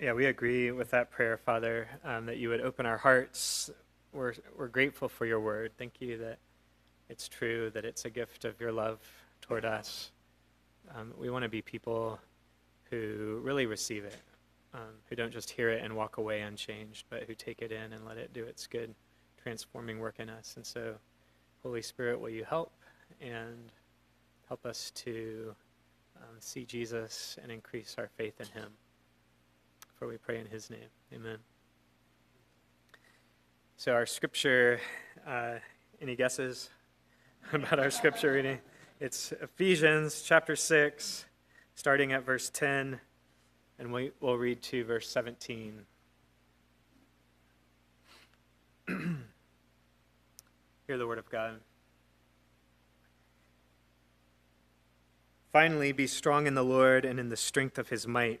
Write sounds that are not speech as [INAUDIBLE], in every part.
Yeah, we agree with that prayer, Father, um, that you would open our hearts. We're, we're grateful for your word. Thank you that it's true, that it's a gift of your love toward us. Um, we want to be people who really receive it, um, who don't just hear it and walk away unchanged, but who take it in and let it do its good, transforming work in us. And so, Holy Spirit, will you help and help us to um, see Jesus and increase our faith in him? For we pray in his name. Amen. So, our scripture, uh, any guesses [LAUGHS] about our scripture reading? It's Ephesians chapter 6, starting at verse 10, and we, will read to verse 17. [CLEARS THROAT] Hear the word of God. Finally, be strong in the Lord and in the strength of his might.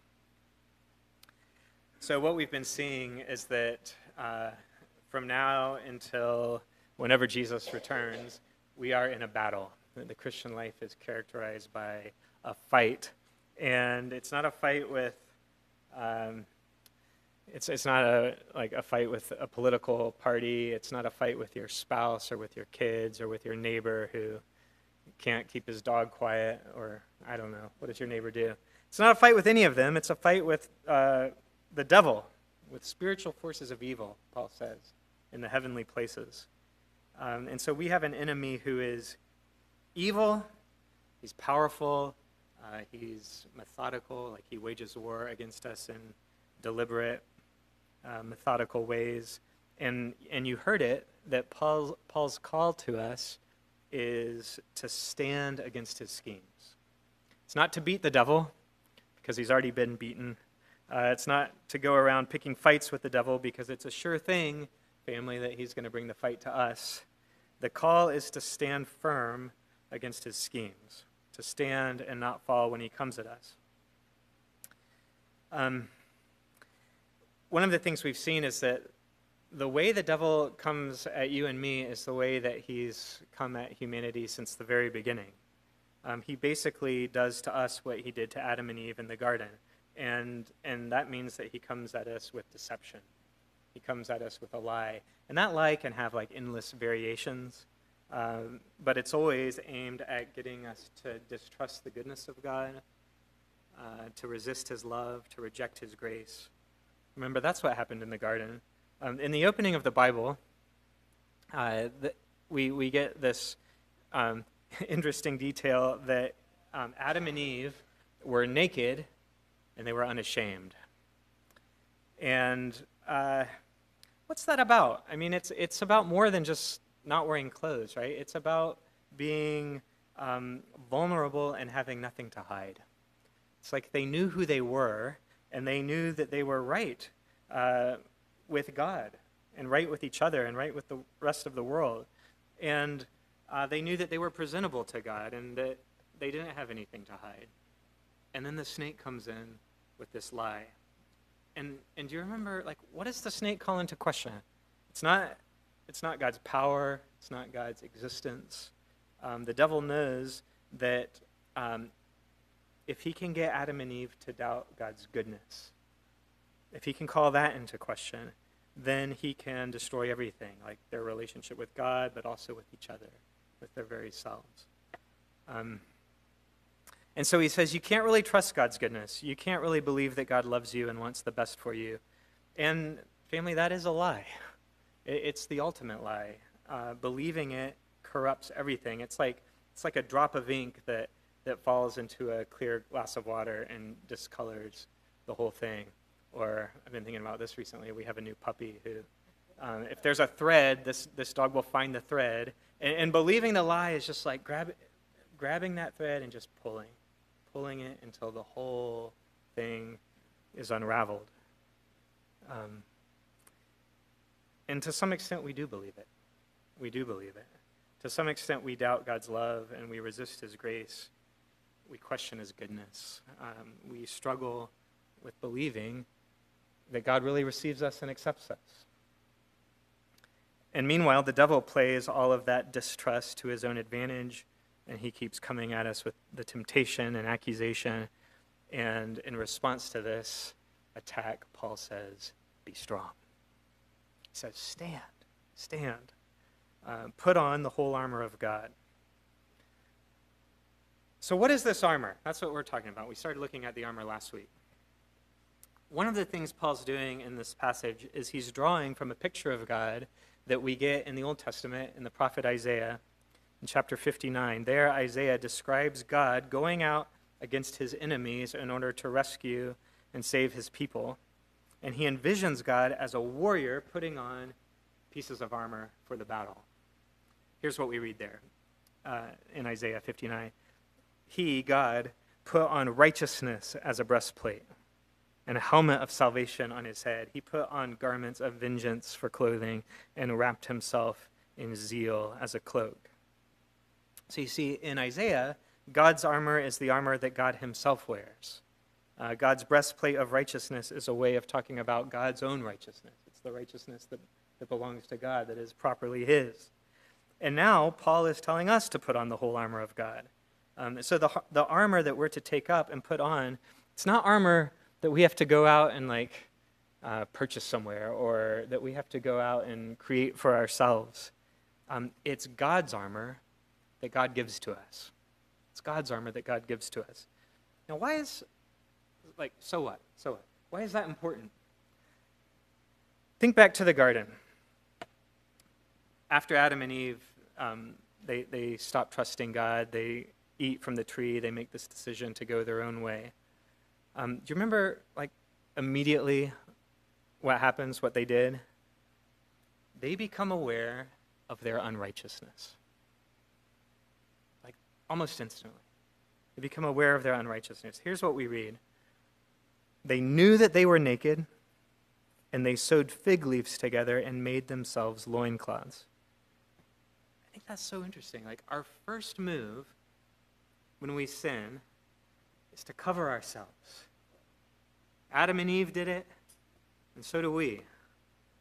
So, what we've been seeing is that uh, from now until whenever Jesus returns, we are in a battle. The Christian life is characterized by a fight. And it's not a fight with, um, it's, it's not a, like a fight with a political party. It's not a fight with your spouse or with your kids or with your neighbor who can't keep his dog quiet or I don't know. What does your neighbor do? It's not a fight with any of them, it's a fight with uh, the devil, with spiritual forces of evil, Paul says, in the heavenly places. Um, and so we have an enemy who is evil, he's powerful, uh, he's methodical, like he wages war against us in deliberate, uh, methodical ways. And, and you heard it that Paul, Paul's call to us is to stand against his schemes. It's not to beat the devil, because he's already been beaten. Uh, it's not to go around picking fights with the devil because it's a sure thing, family, that he's going to bring the fight to us. The call is to stand firm against his schemes, to stand and not fall when he comes at us. Um, one of the things we've seen is that the way the devil comes at you and me is the way that he's come at humanity since the very beginning um, he basically does to us what he did to Adam and Eve in the garden. And, and that means that he comes at us with deception. He comes at us with a lie. And that lie can have like endless variations, um, but it's always aimed at getting us to distrust the goodness of God, uh, to resist his love, to reject his grace. Remember, that's what happened in the garden. Um, in the opening of the Bible, uh, the, we, we get this um, [LAUGHS] interesting detail that um, Adam and Eve were naked and they were unashamed. And uh, what's that about? I mean, it's, it's about more than just not wearing clothes, right? It's about being um, vulnerable and having nothing to hide. It's like they knew who they were and they knew that they were right uh, with God and right with each other and right with the rest of the world. And uh, they knew that they were presentable to God and that they didn't have anything to hide. And then the snake comes in with this lie. And, and do you remember, like, what does the snake call into question? It's not, it's not God's power, it's not God's existence. Um, the devil knows that um, if he can get Adam and Eve to doubt God's goodness, if he can call that into question, then he can destroy everything, like their relationship with God, but also with each other with their very selves. Um, and so he says, You can't really trust God's goodness. You can't really believe that God loves you and wants the best for you. And, family, that is a lie. It's the ultimate lie. Uh, believing it corrupts everything. It's like it's like a drop of ink that that falls into a clear glass of water and discolors the whole thing. Or I've been thinking about this recently. We have a new puppy who, um, if there's a thread, this this dog will find the thread. And, and believing the lie is just like grab, grabbing that thread and just pulling, pulling it until the whole thing is unraveled. Um, and to some extent, we do believe it. We do believe it. To some extent, we doubt God's love and we resist His grace. We question His goodness. Um, we struggle with believing that God really receives us and accepts us. And meanwhile, the devil plays all of that distrust to his own advantage, and he keeps coming at us with the temptation and accusation. And in response to this attack, Paul says, Be strong. He says, Stand, stand. Uh, put on the whole armor of God. So, what is this armor? That's what we're talking about. We started looking at the armor last week. One of the things Paul's doing in this passage is he's drawing from a picture of God that we get in the Old Testament in the prophet Isaiah in chapter 59. There, Isaiah describes God going out against his enemies in order to rescue and save his people. And he envisions God as a warrior putting on pieces of armor for the battle. Here's what we read there uh, in Isaiah 59 He, God, put on righteousness as a breastplate and a helmet of salvation on his head. He put on garments of vengeance for clothing and wrapped himself in zeal as a cloak. So you see, in Isaiah, God's armor is the armor that God himself wears. Uh, God's breastplate of righteousness is a way of talking about God's own righteousness. It's the righteousness that, that belongs to God, that is properly His. And now Paul is telling us to put on the whole armor of God. Um, so the, the armor that we're to take up and put on, it's not armor that we have to go out and like uh, purchase somewhere or that we have to go out and create for ourselves. Um, it's God's armor that God gives to us. It's God's armor that God gives to us. Now, why is, like, so what? So what? Why is that important? Think back to the garden. After Adam and Eve, um, they, they stop trusting God, they eat from the tree, they make this decision to go their own way. Um, do you remember, like, immediately what happens, what they did? They become aware of their unrighteousness. Almost instantly. They become aware of their unrighteousness. Here's what we read They knew that they were naked, and they sewed fig leaves together and made themselves loincloths. I think that's so interesting. Like, our first move when we sin is to cover ourselves. Adam and Eve did it, and so do we.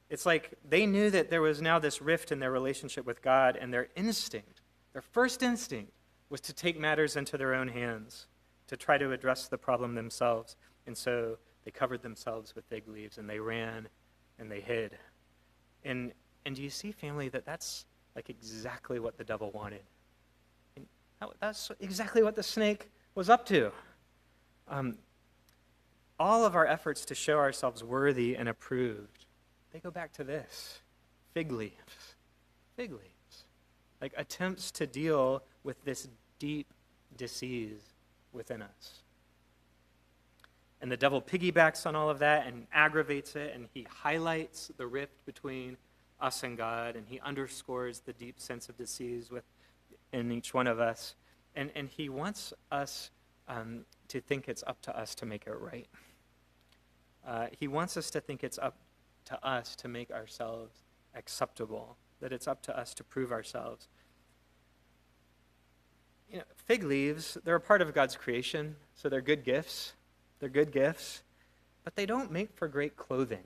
It's like they knew that there was now this rift in their relationship with God, and their instinct, their first instinct, was to take matters into their own hands, to try to address the problem themselves. And so they covered themselves with fig leaves, and they ran and they hid. And, and do you see, family, that that's like exactly what the devil wanted? And that's exactly what the snake was up to. Um, all of our efforts to show ourselves worthy and approved, they go back to this fig leaves. Fig leaves. Like attempts to deal with this deep disease within us. And the devil piggybacks on all of that and aggravates it, and he highlights the rift between us and God, and he underscores the deep sense of disease within each one of us. And, and he wants us um, to think it's up to us to make it right. Uh, he wants us to think it's up to us to make ourselves acceptable, that it's up to us to prove ourselves. You know, fig leaves, they're a part of God's creation, so they're good gifts. They're good gifts, but they don't make for great clothing.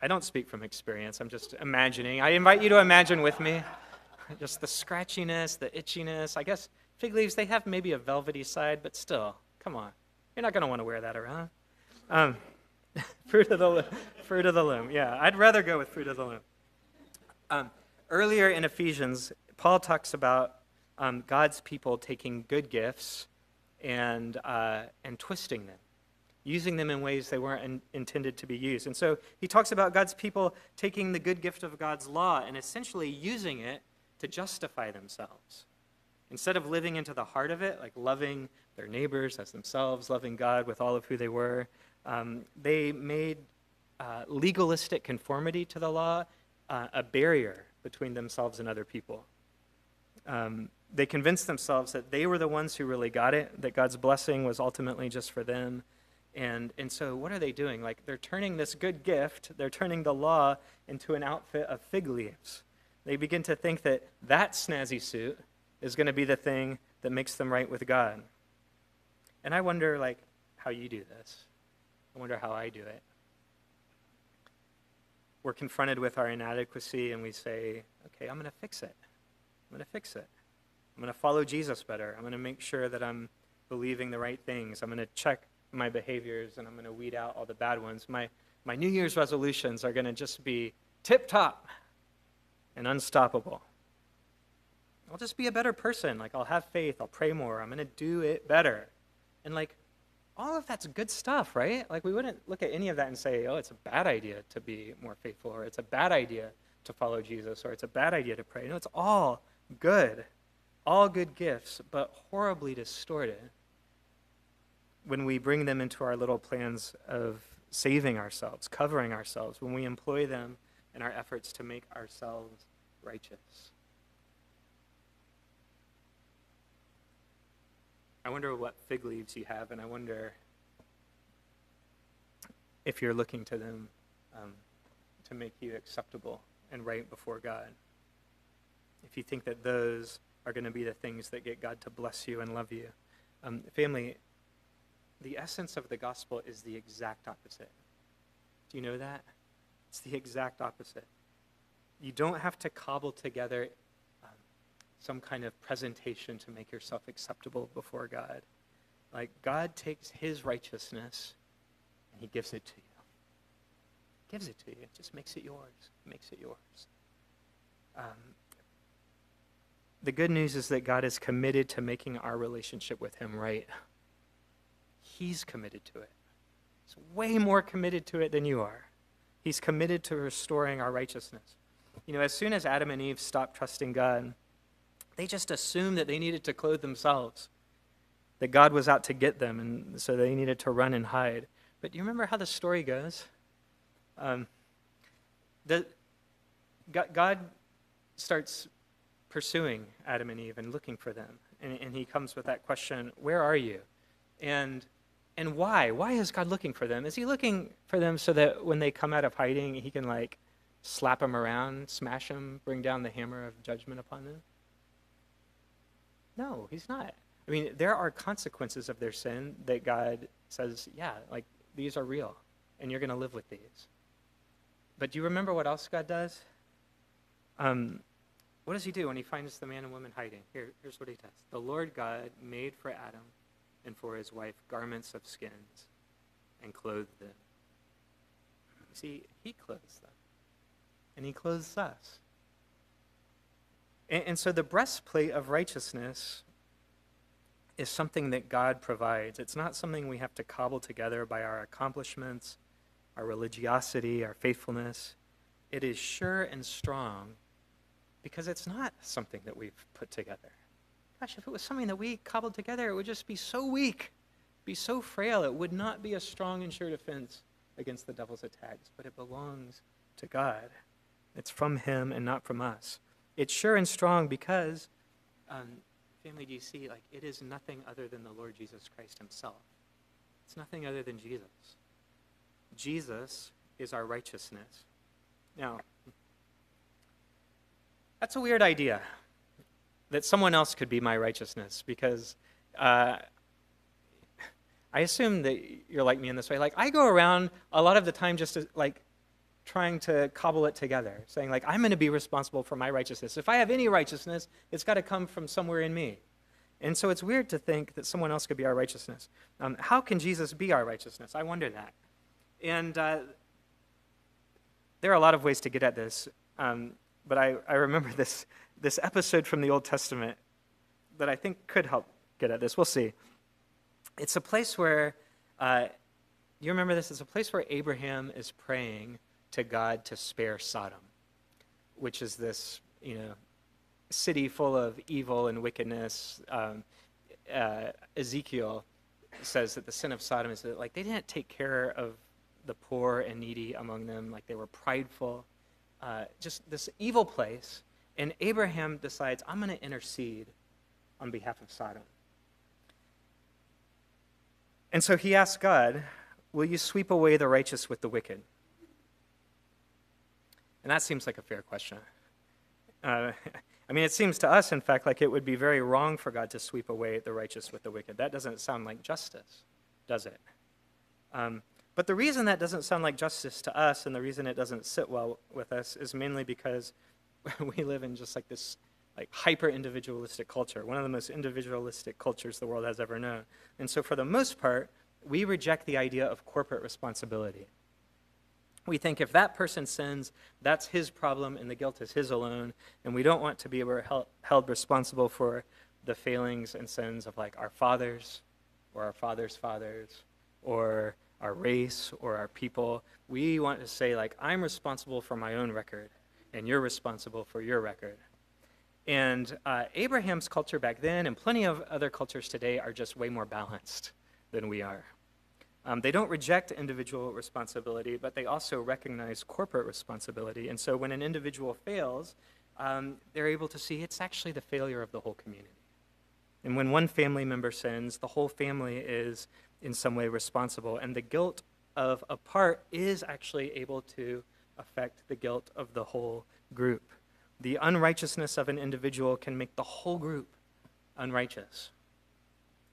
I don't speak from experience, I'm just imagining. I invite you to imagine with me [LAUGHS] just the scratchiness, the itchiness. I guess Fig leaves, they have maybe a velvety side, but still, come on. You're not going to want to wear that around. Um, [LAUGHS] fruit, of the, fruit of the loom. Yeah, I'd rather go with fruit of the loom. Um, earlier in Ephesians, Paul talks about um, God's people taking good gifts and, uh, and twisting them. using them in ways they weren't in, intended to be used. And so he talks about God's people taking the good gift of God's law and essentially using it to justify themselves. Instead of living into the heart of it, like loving their neighbors as themselves, loving God with all of who they were, um, they made uh, legalistic conformity to the law uh, a barrier between themselves and other people. Um, they convinced themselves that they were the ones who really got it, that God's blessing was ultimately just for them. And, and so, what are they doing? Like, they're turning this good gift, they're turning the law into an outfit of fig leaves. They begin to think that that snazzy suit is going to be the thing that makes them right with God. And I wonder, like, how you do this. I wonder how I do it. We're confronted with our inadequacy and we say, okay, I'm going to fix it. I'm going to fix it. I'm going to follow Jesus better. I'm going to make sure that I'm believing the right things. I'm going to check my behaviors and I'm going to weed out all the bad ones. My, my New Year's resolutions are going to just be tip top and unstoppable. I'll just be a better person. Like, I'll have faith. I'll pray more. I'm going to do it better. And, like, all of that's good stuff, right? Like, we wouldn't look at any of that and say, oh, it's a bad idea to be more faithful, or it's a bad idea to follow Jesus, or it's a bad idea to pray. No, it's all good. All good gifts, but horribly distorted when we bring them into our little plans of saving ourselves, covering ourselves, when we employ them in our efforts to make ourselves righteous. I wonder what fig leaves you have, and I wonder if you're looking to them um, to make you acceptable and right before God. If you think that those are going to be the things that get God to bless you and love you. Um, family, the essence of the gospel is the exact opposite. Do you know that? It's the exact opposite. You don't have to cobble together um, some kind of presentation to make yourself acceptable before God. Like, God takes his righteousness and he gives it to you. Gives it to you. It just makes it yours. Makes it yours. Um, the good news is that God is committed to making our relationship with him right. He's committed to it. He's way more committed to it than you are. He's committed to restoring our righteousness. You know, as soon as Adam and Eve stopped trusting God, they just assumed that they needed to clothe themselves, that God was out to get them, and so they needed to run and hide. But do you remember how the story goes? Um, the, God starts pursuing Adam and Eve and looking for them. And, and, he comes with that question, Where are you? And and why? Why is God looking for them? Is he looking for them so that when they come out of hiding, he can like slap them around, smash them, bring down the hammer of judgment upon them? No, he's not. I mean, there are consequences of their sin that God says, yeah, like these are real, and you're going to live with these. But do you remember what else God does? Um, what does he do when he finds the man and woman hiding? Here, here's what he does. The Lord God made for Adam and for his wife garments of skins and clothed them. See, he clothes them, and he clothes us. And, and so the breastplate of righteousness is something that God provides. It's not something we have to cobble together by our accomplishments, our religiosity, our faithfulness. It is sure and strong because it's not something that we've put together. Gosh, if it was something that we cobbled together, it would just be so weak, be so frail. It would not be a strong and sure defense against the devil's attacks, but it belongs to God. It's from him and not from us. It's sure and strong because, um, family, do you see, like, it is nothing other than the Lord Jesus Christ himself. It's nothing other than Jesus. Jesus is our righteousness. Now, that's a weird idea that someone else could be my righteousness because uh, I assume that you're like me in this way. Like I go around a lot of the time just to, like trying to cobble it together, saying like I'm going to be responsible for my righteousness. If I have any righteousness, it's got to come from somewhere in me. And so it's weird to think that someone else could be our righteousness. Um, how can Jesus be our righteousness? I wonder that. And uh, there are a lot of ways to get at this, um, but I, I remember this this episode from the Old Testament that I think could help get at this. We'll see. It's a place where uh, you remember this? It's a place where Abraham is praying to God to spare Sodom, which is this, you know, city full of evil and wickedness. Um, uh, Ezekiel says that the sin of Sodom is that like they didn't take care of the poor and needy among them, like they were prideful, uh, just this evil place. And Abraham decides, I'm going to intercede on behalf of Sodom. And so he asks God, Will you sweep away the righteous with the wicked? And that seems like a fair question. Uh, [LAUGHS] I mean, it seems to us, in fact, like it would be very wrong for God to sweep away the righteous with the wicked. That doesn't sound like justice, does it? Um, but the reason that doesn't sound like justice to us and the reason it doesn't sit well with us is mainly because [LAUGHS] we live in just like this like hyper individualistic culture, one of the most individualistic cultures the world has ever known. And so for the most part, we reject the idea of corporate responsibility. We think if that person sins, that's his problem and the guilt is his alone, and we don't want to be held responsible for the failings and sins of like our fathers or our fathers' fathers or our race or our people. We want to say like I'm responsible for my own record and you're responsible for your record. And uh, Abraham's culture back then and plenty of other cultures today are just way more balanced than we are. Um, they don't reject individual responsibility, but they also recognize corporate responsibility. And so when an individual fails, um, they're able to see it's actually the failure of the whole community. And when one family member sins, the whole family is in some way responsible. And the guilt of a part is actually able to affect the guilt of the whole group. The unrighteousness of an individual can make the whole group unrighteous.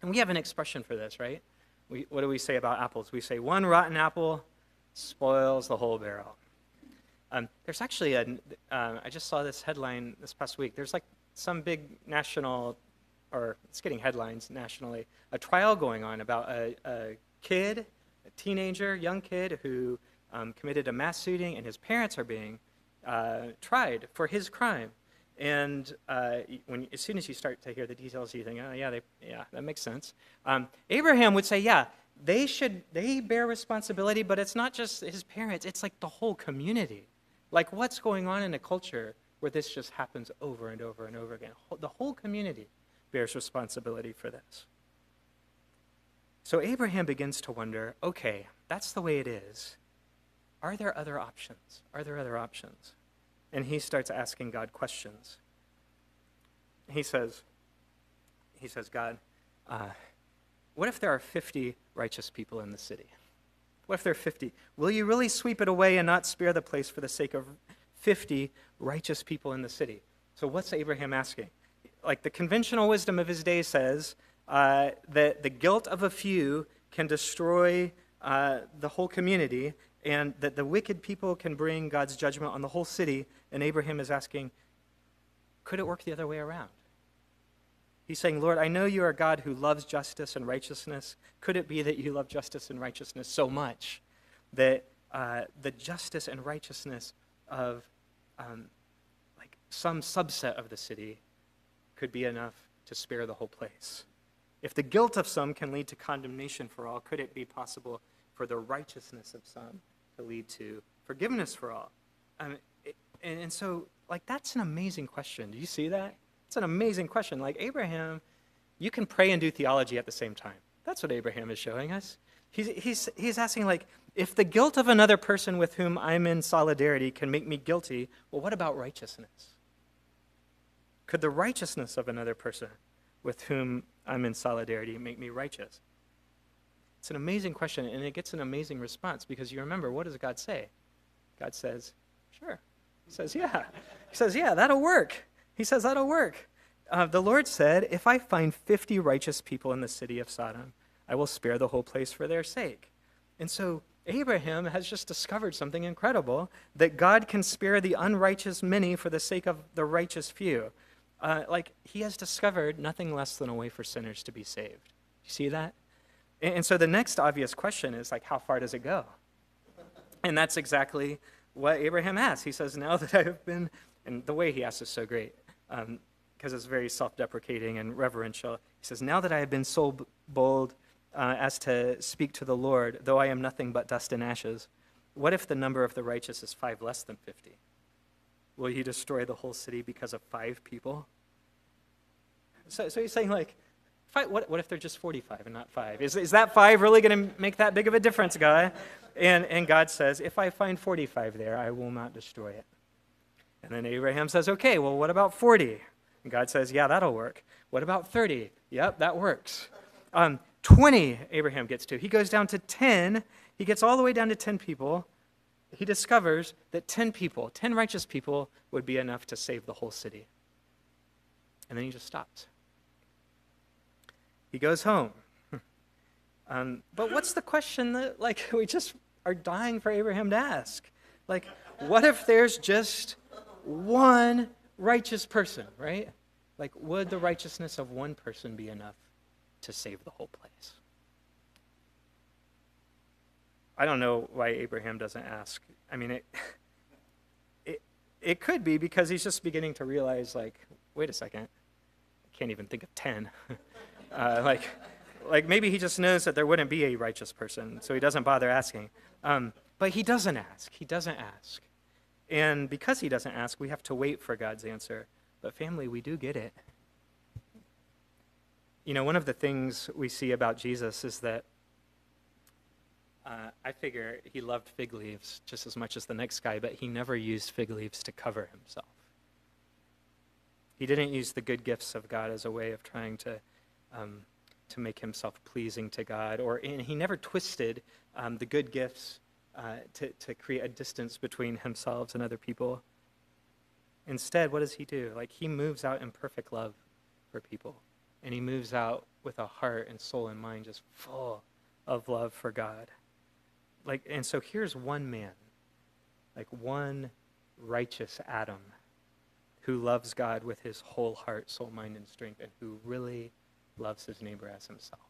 And we have an expression for this, right? We, what do we say about apples? We say one rotten apple spoils the whole barrel. Um, there's actually a, uh, I just saw this headline this past week. There's like some big national, or it's getting headlines nationally, a trial going on about a, a kid, a teenager, young kid who um, committed a mass shooting, and his parents are being uh, tried for his crime. And uh, when, as soon as you start to hear the details, you think, oh, yeah, they, yeah that makes sense. Um, Abraham would say, yeah, they should, they bear responsibility, but it's not just his parents, it's like the whole community. Like, what's going on in a culture where this just happens over and over and over again? The whole community bears responsibility for this. So Abraham begins to wonder okay, that's the way it is. Are there other options? Are there other options? And he starts asking God questions. He says, he says, God, uh, what if there are 50 righteous people in the city? What if there are 50? Will you really sweep it away and not spare the place for the sake of 50 righteous people in the city? So, what's Abraham asking? Like the conventional wisdom of his day says uh, that the guilt of a few can destroy uh, the whole community, and that the wicked people can bring God's judgment on the whole city. And Abraham is asking, could it work the other way around? He's saying, Lord, I know you are a God who loves justice and righteousness. Could it be that you love justice and righteousness so much that uh, the justice and righteousness of um, like some subset of the city could be enough to spare the whole place? If the guilt of some can lead to condemnation for all, could it be possible for the righteousness of some to lead to forgiveness for all. Um, and, and so, like, that's an amazing question. Do you see that? It's an amazing question. Like, Abraham, you can pray and do theology at the same time. That's what Abraham is showing us. He's, he's, he's asking, like, if the guilt of another person with whom I'm in solidarity can make me guilty, well, what about righteousness? Could the righteousness of another person with whom I'm in solidarity make me righteous? It's an amazing question, and it gets an amazing response because you remember, what does God say? God says, sure. He says, yeah. He says, yeah, that'll work. He says, that'll work. Uh, the Lord said, if I find 50 righteous people in the city of Sodom, I will spare the whole place for their sake. And so Abraham has just discovered something incredible that God can spare the unrighteous many for the sake of the righteous few. Uh, like, he has discovered nothing less than a way for sinners to be saved. You see that? And so the next obvious question is like, how far does it go? And that's exactly what Abraham asks. He says, now [LAUGHS] that I have been, and the way he asks is so great, because um, it's very self-deprecating and reverential. He says, now that I have been so bold uh, as to speak to the Lord, though I am nothing but dust and ashes. What if the number of the righteous is five less than 50? Will he destroy the whole city because of five people? So, so he's saying, like, five, what, what if they're just 45 and not five? Is, is that five really going to make that big of a difference, guy? And, and God says, if I find 45 there, I will not destroy it. And then Abraham says, okay, well, what about 40? And God says, yeah, that'll work. What about 30? Yep, that works. Um, 20, Abraham gets to. He goes down to 10. He gets all the way down to 10 people. He discovers that 10 people, 10 righteous people, would be enough to save the whole city. And then he just stops. He goes home. [LAUGHS] Um, but what's the question that, like, [LAUGHS] we just are dying for Abraham to ask? Like, what if there's just one righteous person, right? Like, would the righteousness of one person be enough to save the whole place? I don't know why Abraham doesn't ask. I mean, it, [LAUGHS] it, it could be because he's just beginning to realize, like, wait a second, I can't even think of 10. [LAUGHS] uh, like, like, maybe he just knows that there wouldn't be a righteous person, so he doesn't bother asking. Um, but he doesn't ask. He doesn't ask. And because he doesn't ask, we have to wait for God's answer. But, family, we do get it. You know, one of the things we see about Jesus is that uh, I figure he loved fig leaves just as much as the next guy, but he never used fig leaves to cover himself. He didn't use the good gifts of God as a way of trying to, um, to make himself pleasing to God, or and he never twisted um, the good gifts uh, to, to create a distance between himself and other people. Instead, what does he do? Like, he moves out in perfect love for people. And he moves out with a heart and soul and mind just full of love for God. Like, and so here's one man, like one righteous Adam who loves God with his whole heart, soul, mind, and strength, and who really loves his neighbor as himself.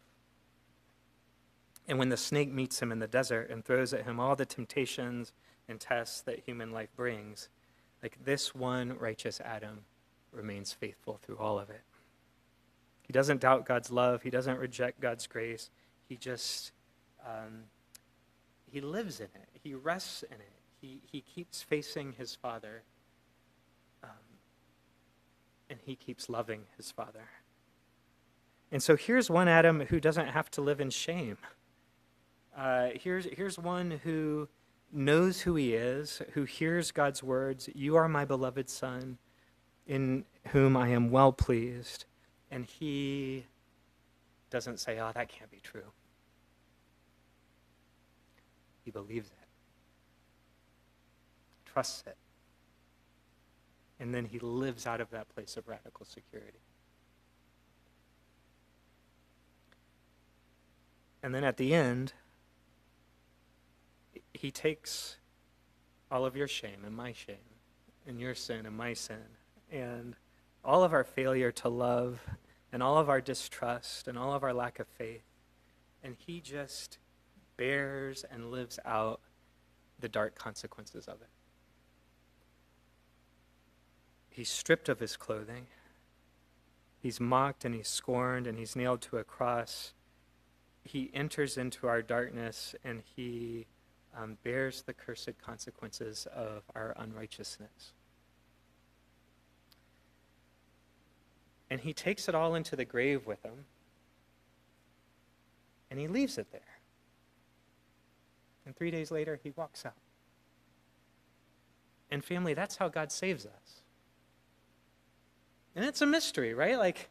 And when the snake meets him in the desert and throws at him all the temptations and tests that human life brings, like this one righteous Adam remains faithful through all of it. He doesn't doubt God's love, he doesn't reject God's grace. He just, um, he lives in it, he rests in it, he, he keeps facing his Father, um, and he keeps loving his Father. And so here's one Adam who doesn't have to live in shame. Uh, here's, here's one who knows who he is, who hears God's words You are my beloved Son, in whom I am well pleased. And he doesn't say, Oh, that can't be true. He believes it, trusts it. And then he lives out of that place of radical security. And then at the end, he takes all of your shame and my shame and your sin and my sin and all of our failure to love and all of our distrust and all of our lack of faith. And he just bears and lives out the dark consequences of it. He's stripped of his clothing. He's mocked and he's scorned and he's nailed to a cross. He enters into our darkness and he um, bears the cursed consequences of our unrighteousness. And he takes it all into the grave with him, and he leaves it there. And three days later, he walks out. And family, that's how God saves us. And it's a mystery, right? Like,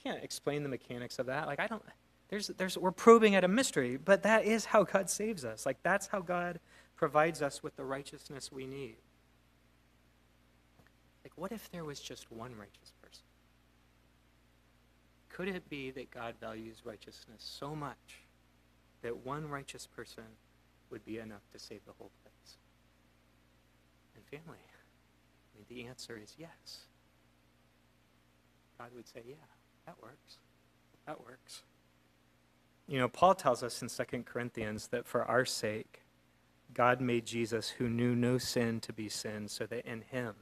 I can't explain the mechanics of that. Like, I don't. There's, there's, we're probing at a mystery, but that is how God saves us. Like, that's how God provides us with the righteousness we need. Like, what if there was just one righteous person? Could it be that God values righteousness so much that one righteous person would be enough to save the whole place? And family, I mean, the answer is yes. God would say, yeah, that works. That works. You know, Paul tells us in 2 Corinthians that for our sake, God made Jesus, who knew no sin, to be sin, so that in him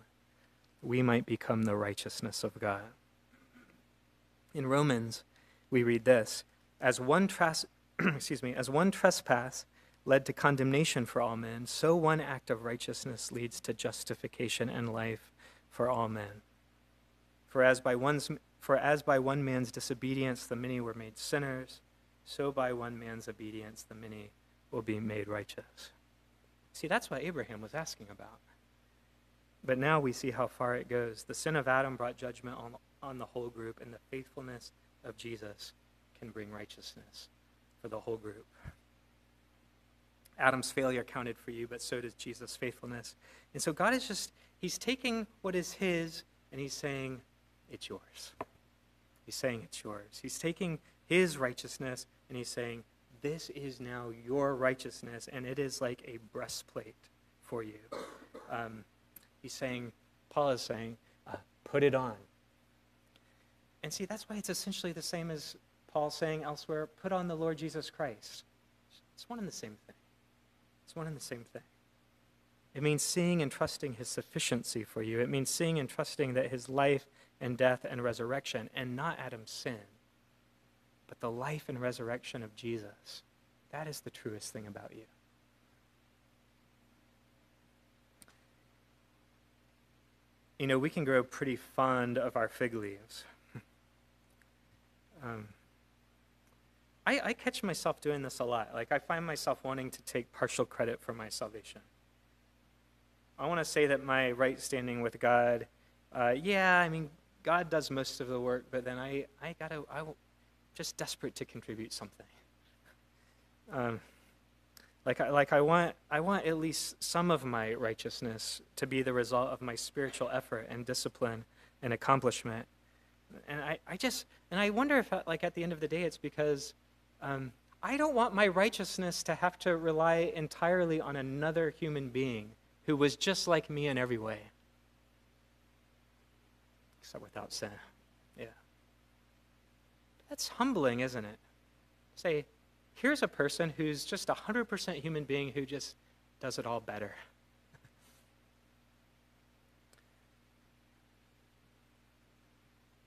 we might become the righteousness of God. In Romans, we read this As one, tras- [CLEARS THROAT] excuse me, as one trespass led to condemnation for all men, so one act of righteousness leads to justification and life for all men. For as by one's for as by one man's disobedience the many were made sinners, so by one man's obedience the many will be made righteous. See, that's what Abraham was asking about. But now we see how far it goes. The sin of Adam brought judgment on, on the whole group, and the faithfulness of Jesus can bring righteousness for the whole group. Adam's failure counted for you, but so does Jesus' faithfulness. And so God is just, He's taking what is His and He's saying, It's yours. He's saying, It's yours. He's taking His righteousness and He's saying, This is now your righteousness, and it is like a breastplate for you. Um, he's saying, Paul is saying, uh, Put it on. And see, that's why it's essentially the same as Paul saying elsewhere, Put on the Lord Jesus Christ. It's one and the same thing. It's one and the same thing. It means seeing and trusting his sufficiency for you. It means seeing and trusting that his life and death and resurrection, and not Adam's sin, but the life and resurrection of Jesus, that is the truest thing about you. You know, we can grow pretty fond of our fig leaves. [LAUGHS] um, I, I catch myself doing this a lot. Like, I find myself wanting to take partial credit for my salvation. I want to say that my right standing with God, uh, yeah, I mean, God does most of the work, but then I, I gotta, I'm just desperate to contribute something. [LAUGHS] Um, like, I, like I want, I want at least some of my righteousness to be the result of my spiritual effort and discipline and accomplishment. And I, I just, and I wonder if, like, at the end of the day, it's because um, I don't want my righteousness to have to rely entirely on another human being who was just like me in every way, except without sin. Yeah. That's humbling, isn't it? Say, here's a person who's just a 100% human being who just does it all better. [LAUGHS]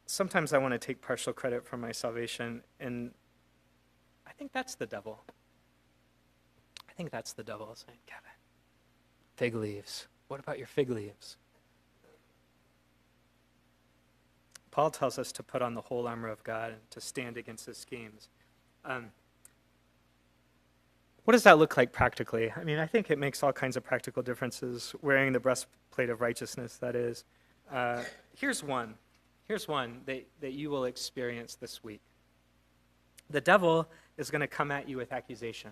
Sometimes I want to take partial credit for my salvation, and think that's the devil. I think that's the devil saying, Kevin, fig leaves. What about your fig leaves? Paul tells us to put on the whole armor of God and to stand against his schemes. Um, what does that look like practically? I mean, I think it makes all kinds of practical differences. Wearing the breastplate of righteousness, that is. Uh, here's one. Here's one that, that you will experience this week. The devil is going to come at you with accusation.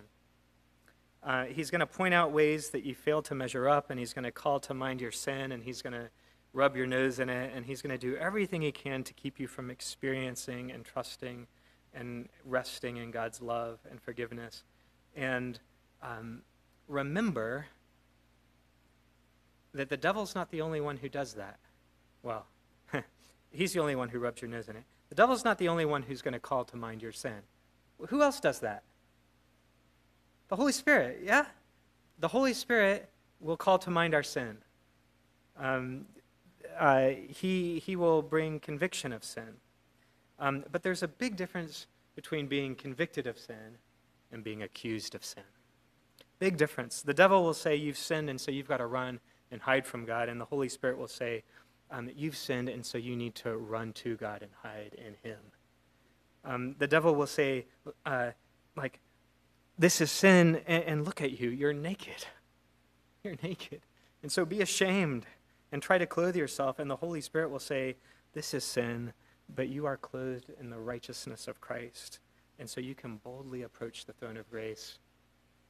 Uh, he's going to point out ways that you fail to measure up, and he's going to call to mind your sin, and he's going to rub your nose in it, and he's going to do everything he can to keep you from experiencing and trusting and resting in God's love and forgiveness. And um, remember that the devil's not the only one who does that. Well, [LAUGHS] he's the only one who rubs your nose in it. The devil's not the only one who's going to call to mind your sin. Who else does that? The Holy Spirit, yeah? The Holy Spirit will call to mind our sin. Um, uh, he, he will bring conviction of sin. Um, but there's a big difference between being convicted of sin and being accused of sin. Big difference. The devil will say, You've sinned, and so you've got to run and hide from God. And the Holy Spirit will say, um, You've sinned, and so you need to run to God and hide in Him. Um, the devil will say, uh, like, this is sin, and, and look at you, you're naked. [LAUGHS] You're naked. And so be ashamed and try to clothe yourself. And the Holy Spirit will say, This is sin, but you are clothed in the righteousness of Christ. And so you can boldly approach the throne of grace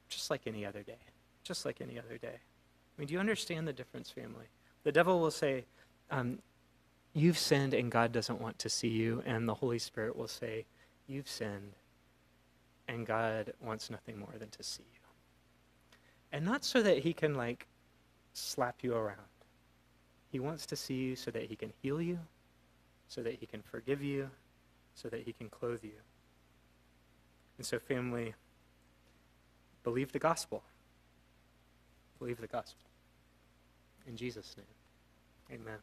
just like any other day. Just like any other day. I mean, do you understand the difference, family? The devil will say, um, You've sinned and God doesn't want to see you. And the Holy Spirit will say, You've sinned and God wants nothing more than to see you. And not so that he can, like, slap you around. He wants to see you so that he can heal you, so that he can forgive you, so that he can clothe you. And so, family, believe the gospel. Believe the gospel. In Jesus' name, amen.